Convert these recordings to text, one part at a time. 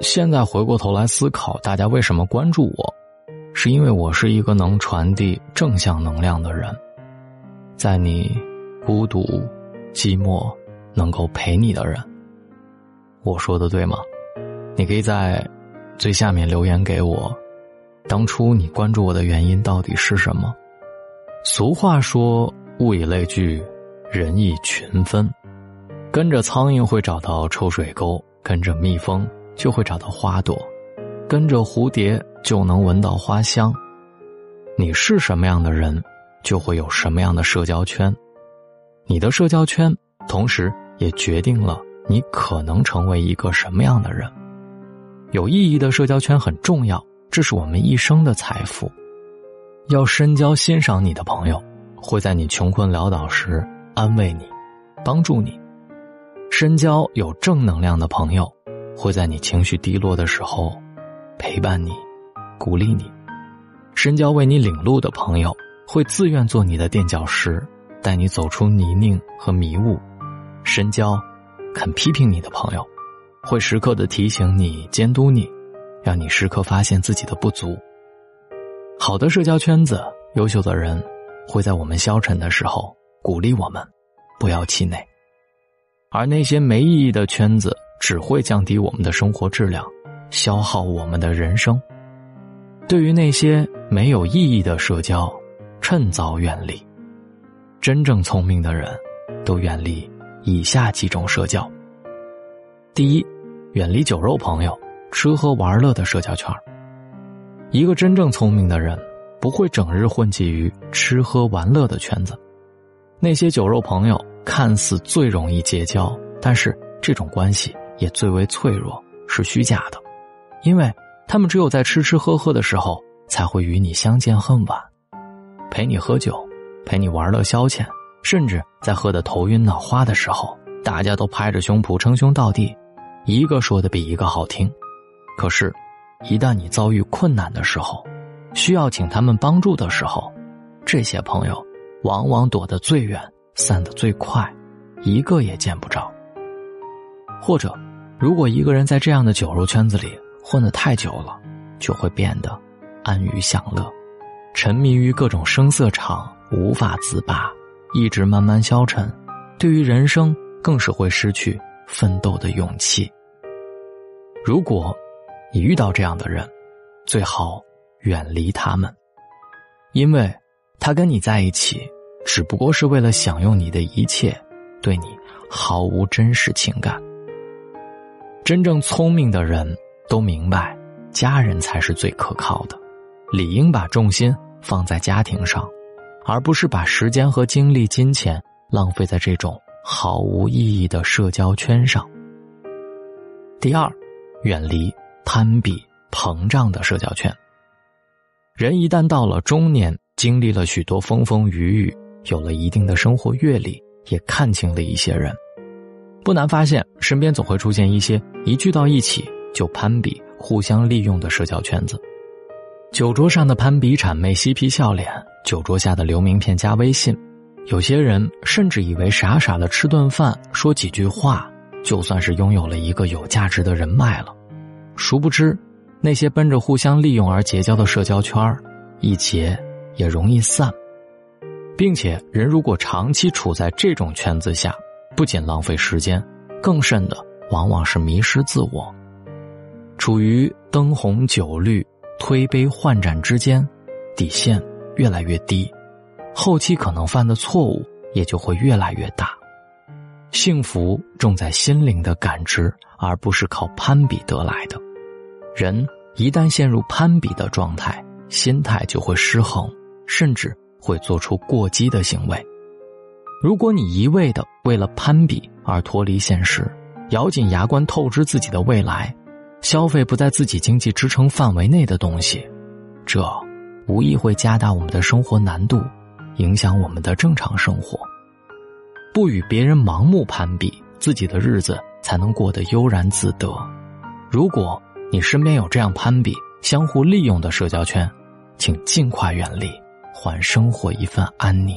现在回过头来思考，大家为什么关注我，是因为我是一个能传递正向能量的人，在你孤独、寂寞，能够陪你的人。我说的对吗？你可以在最下面留言给我，当初你关注我的原因到底是什么？俗话说：“物以类聚，人以群分。”跟着苍蝇会找到臭水沟，跟着蜜蜂就会找到花朵，跟着蝴蝶就能闻到花香。你是什么样的人，就会有什么样的社交圈。你的社交圈，同时也决定了你可能成为一个什么样的人。有意义的社交圈很重要，这是我们一生的财富。要深交欣赏你的朋友，会在你穷困潦倒时安慰你，帮助你；深交有正能量的朋友，会在你情绪低落的时候陪伴你、鼓励你；深交为你领路的朋友，会自愿做你的垫脚石，带你走出泥泞和迷雾；深交肯批评你的朋友，会时刻的提醒你、监督你，让你时刻发现自己的不足。好的社交圈子，优秀的人会在我们消沉的时候鼓励我们，不要气馁；而那些没意义的圈子，只会降低我们的生活质量，消耗我们的人生。对于那些没有意义的社交，趁早远离。真正聪明的人，都远离以下几种社交：第一，远离酒肉朋友、吃喝玩乐的社交圈一个真正聪明的人，不会整日混迹于吃喝玩乐的圈子。那些酒肉朋友看似最容易结交，但是这种关系也最为脆弱，是虚假的。因为他们只有在吃吃喝喝的时候，才会与你相见恨晚，陪你喝酒，陪你玩乐消遣，甚至在喝得头晕脑花的时候，大家都拍着胸脯称兄道弟，一个说的比一个好听。可是。一旦你遭遇困难的时候，需要请他们帮助的时候，这些朋友往往躲得最远，散得最快，一个也见不着。或者，如果一个人在这样的酒肉圈子里混得太久了，就会变得安于享乐，沉迷于各种声色场，无法自拔，意志慢慢消沉，对于人生更是会失去奋斗的勇气。如果。你遇到这样的人，最好远离他们，因为他跟你在一起，只不过是为了享用你的一切，对你毫无真实情感。真正聪明的人都明白，家人才是最可靠的，理应把重心放在家庭上，而不是把时间和精力、金钱浪费在这种毫无意义的社交圈上。第二，远离。攀比膨胀的社交圈。人一旦到了中年，经历了许多风风雨雨，有了一定的生活阅历，也看清了一些人，不难发现，身边总会出现一些一聚到一起就攀比、互相利用的社交圈子。酒桌上的攀比谄媚、嬉皮笑脸，酒桌下的留名片、加微信，有些人甚至以为傻傻的吃顿饭、说几句话，就算是拥有了一个有价值的人脉了。殊不知，那些奔着互相利用而结交的社交圈儿一结也容易散。并且，人如果长期处在这种圈子下，不仅浪费时间，更甚的往往是迷失自我。处于灯红酒绿、推杯换盏之间，底线越来越低，后期可能犯的错误也就会越来越大。幸福重在心灵的感知，而不是靠攀比得来的。人一旦陷入攀比的状态，心态就会失衡，甚至会做出过激的行为。如果你一味的为了攀比而脱离现实，咬紧牙关透支自己的未来，消费不在自己经济支撑范围内的东西，这无疑会加大我们的生活难度，影响我们的正常生活。不与别人盲目攀比，自己的日子才能过得悠然自得。如果，你身边有这样攀比、相互利用的社交圈，请尽快远离，还生活一份安宁。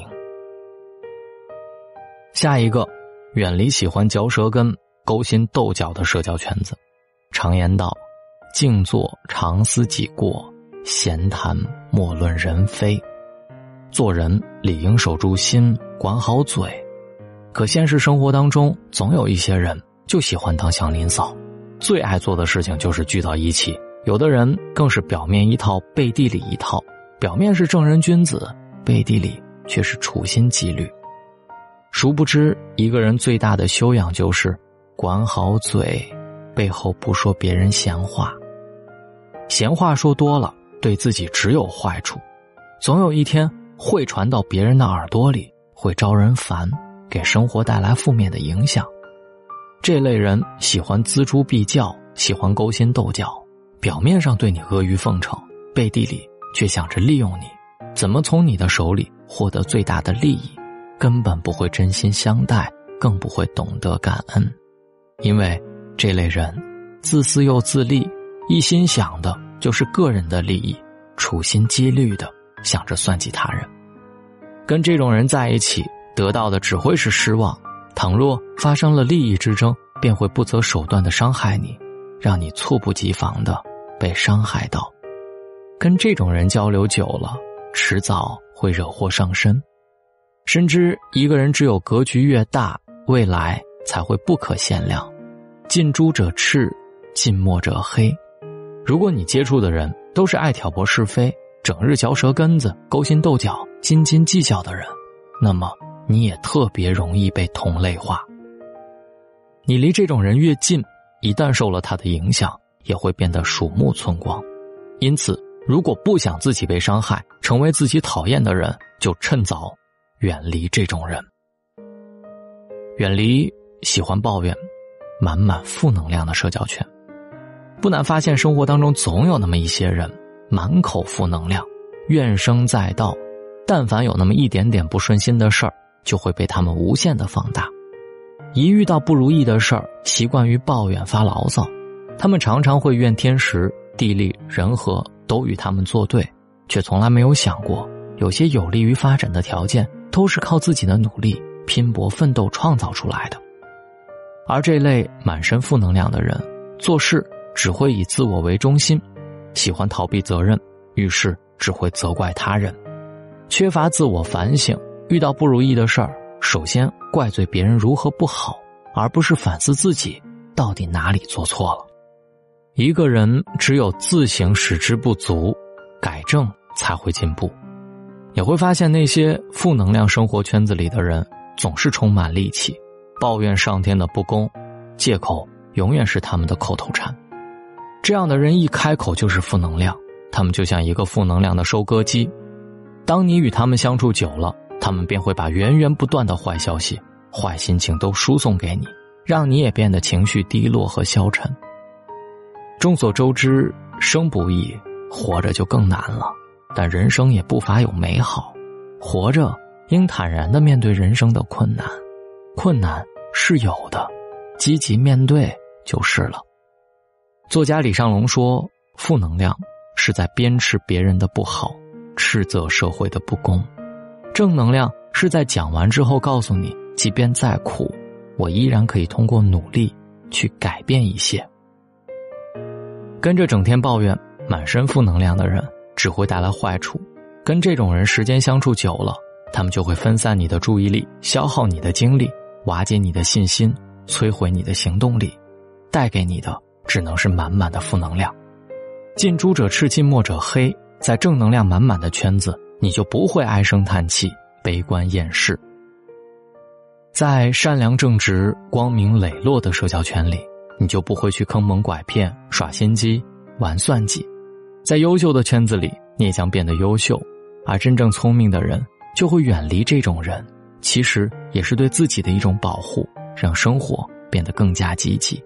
下一个，远离喜欢嚼舌根、勾心斗角的社交圈子。常言道：“静坐常思己过，闲谈莫论人非。做人理应守住心，管好嘴。可现实生活当中，总有一些人就喜欢当祥林嫂，最爱做的事情就是聚到一起。有的人更是表面一套，背地里一套。表面是正人君子，背地里却是处心积虑。殊不知，一个人最大的修养就是管好嘴，背后不说别人闲话。闲话说多了，对自己只有坏处，总有一天会传到别人的耳朵里，会招人烦，给生活带来负面的影响。这类人喜欢锱铢必较，喜欢勾心斗角，表面上对你阿谀奉承，背地里却想着利用你，怎么从你的手里获得最大的利益。根本不会真心相待，更不会懂得感恩，因为这类人自私又自利，一心想的就是个人的利益，处心积虑的想着算计他人。跟这种人在一起，得到的只会是失望。倘若发生了利益之争，便会不择手段的伤害你，让你猝不及防的被伤害到。跟这种人交流久了，迟早会惹祸上身。深知一个人只有格局越大，未来才会不可限量。近朱者赤，近墨者黑。如果你接触的人都是爱挑拨是非、整日嚼舌根子、勾心斗角、斤斤计较的人，那么你也特别容易被同类化。你离这种人越近，一旦受了他的影响，也会变得鼠目寸光。因此，如果不想自己被伤害，成为自己讨厌的人，就趁早。远离这种人，远离喜欢抱怨、满满负能量的社交圈。不难发现，生活当中总有那么一些人，满口负能量，怨声载道。但凡有那么一点点不顺心的事儿，就会被他们无限的放大。一遇到不如意的事儿，习惯于抱怨发牢骚。他们常常会怨天时、地利、人和都与他们作对，却从来没有想过，有些有利于发展的条件。都是靠自己的努力、拼搏、奋斗创造出来的，而这类满身负能量的人，做事只会以自我为中心，喜欢逃避责任，遇事只会责怪他人，缺乏自我反省。遇到不如意的事儿，首先怪罪别人如何不好，而不是反思自己到底哪里做错了。一个人只有自省使之不足，改正才会进步。也会发现那些负能量生活圈子里的人总是充满戾气，抱怨上天的不公，借口永远是他们的口头禅。这样的人一开口就是负能量，他们就像一个负能量的收割机。当你与他们相处久了，他们便会把源源不断的坏消息、坏心情都输送给你，让你也变得情绪低落和消沉。众所周知，生不易，活着就更难了。但人生也不乏有美好，活着应坦然的面对人生的困难，困难是有的，积极面对就是了。作家李尚龙说：“负能量是在鞭笞别人的不好，斥责社会的不公；正能量是在讲完之后告诉你，即便再苦，我依然可以通过努力去改变一些。”跟着整天抱怨、满身负能量的人。只会带来坏处，跟这种人时间相处久了，他们就会分散你的注意力，消耗你的精力，瓦解你的信心，摧毁你的行动力，带给你的只能是满满的负能量。近朱者赤，近墨者黑。在正能量满满的圈子，你就不会唉声叹气、悲观厌世；在善良正直、光明磊落的社交圈里，你就不会去坑蒙拐骗、耍心机、玩算计。在优秀的圈子里，你也将变得优秀，而真正聪明的人就会远离这种人。其实也是对自己的一种保护，让生活变得更加积极。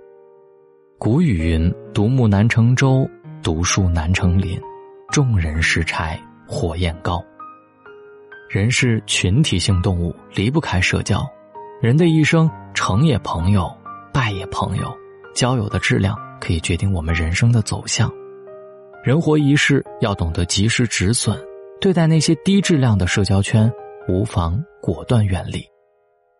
古语云：“独木难成舟，独树难成林，众人拾柴火焰高。”人是群体性动物，离不开社交。人的一生，成也朋友，败也朋友。交友的质量可以决定我们人生的走向。人活一世，要懂得及时止损。对待那些低质量的社交圈，无妨果断远离，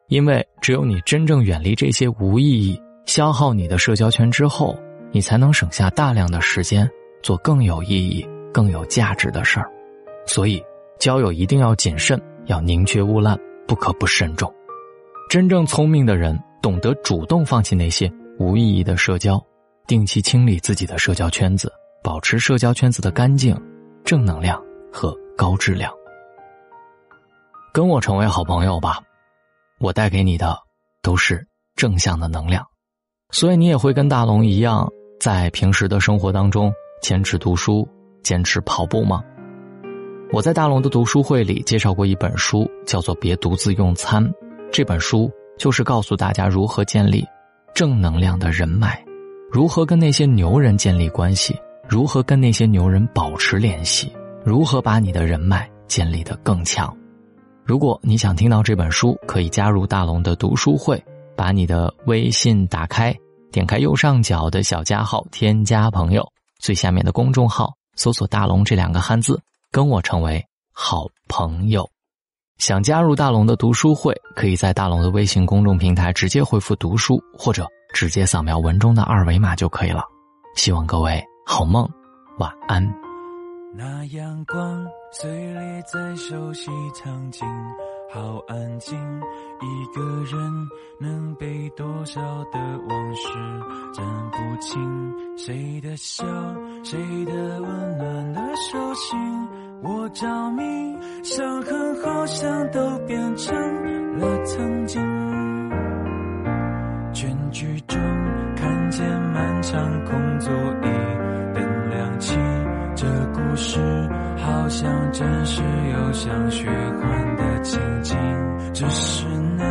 因为只有你真正远离这些无意义、消耗你的社交圈之后，你才能省下大量的时间做更有意义、更有价值的事儿。所以，交友一定要谨慎，要宁缺毋滥，不可不慎重。真正聪明的人懂得主动放弃那些无意义的社交，定期清理自己的社交圈子，保持社交圈子的干净、正能量和高质量。跟我成为好朋友吧，我带给你的都是正向的能量，所以你也会跟大龙一样，在平时的生活当中坚持读书、坚持跑步吗？我在大龙的读书会里介绍过一本书，叫做《别独自用餐》。这本书就是告诉大家如何建立正能量的人脉，如何跟那些牛人建立关系，如何跟那些牛人保持联系，如何把你的人脉建立得更强。如果你想听到这本书，可以加入大龙的读书会。把你的微信打开，点开右上角的小加号，添加朋友，最下面的公众号搜索“大龙”这两个汉字，跟我成为好朋友。想加入大龙的读书会，可以在大龙的微信公众平台直接回复“读书”，或者直接扫描文中的二维码就可以了。希望各位好梦，晚安。那阳光碎裂在熟悉场景，好安静。一个人能被多少的往事占不清？谁的笑，谁的温暖的手心，我着迷。伤痕好像都变成了曾经。全剧终，看见漫长空座椅灯亮起。这故事好像真实又像虚幻的情景，只是那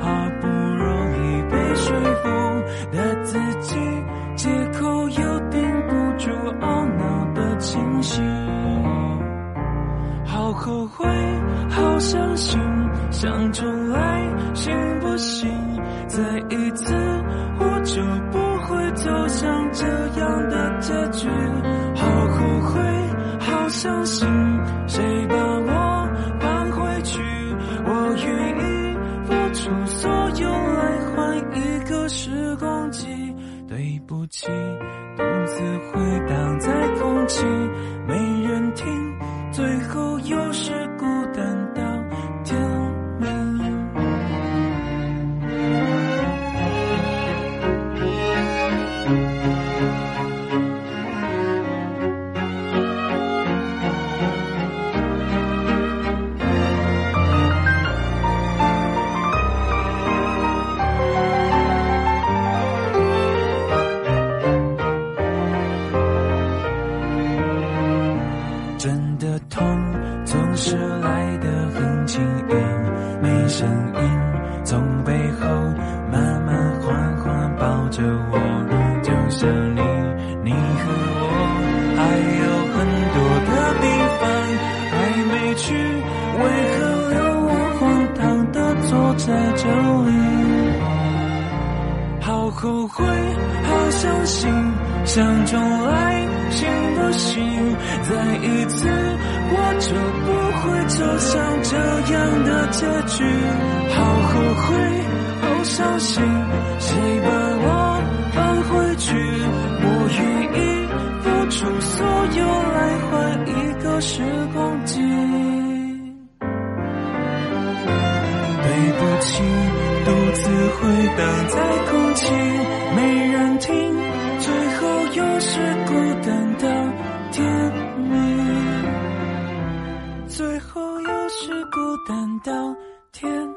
好不容易被说服的自己，借口又顶不住懊恼的清醒。好后悔，好伤心，想重来行不行？再独自回荡在还没去，为何留我荒唐的坐在这里？好后悔，好伤心，想重来，行不行？再一次，我就不会走向这样的结局。好后悔，好伤心，谁把时光机。对不起。独自回荡在空气，没人听，最后又是孤单到天明，最后又是孤单到天明。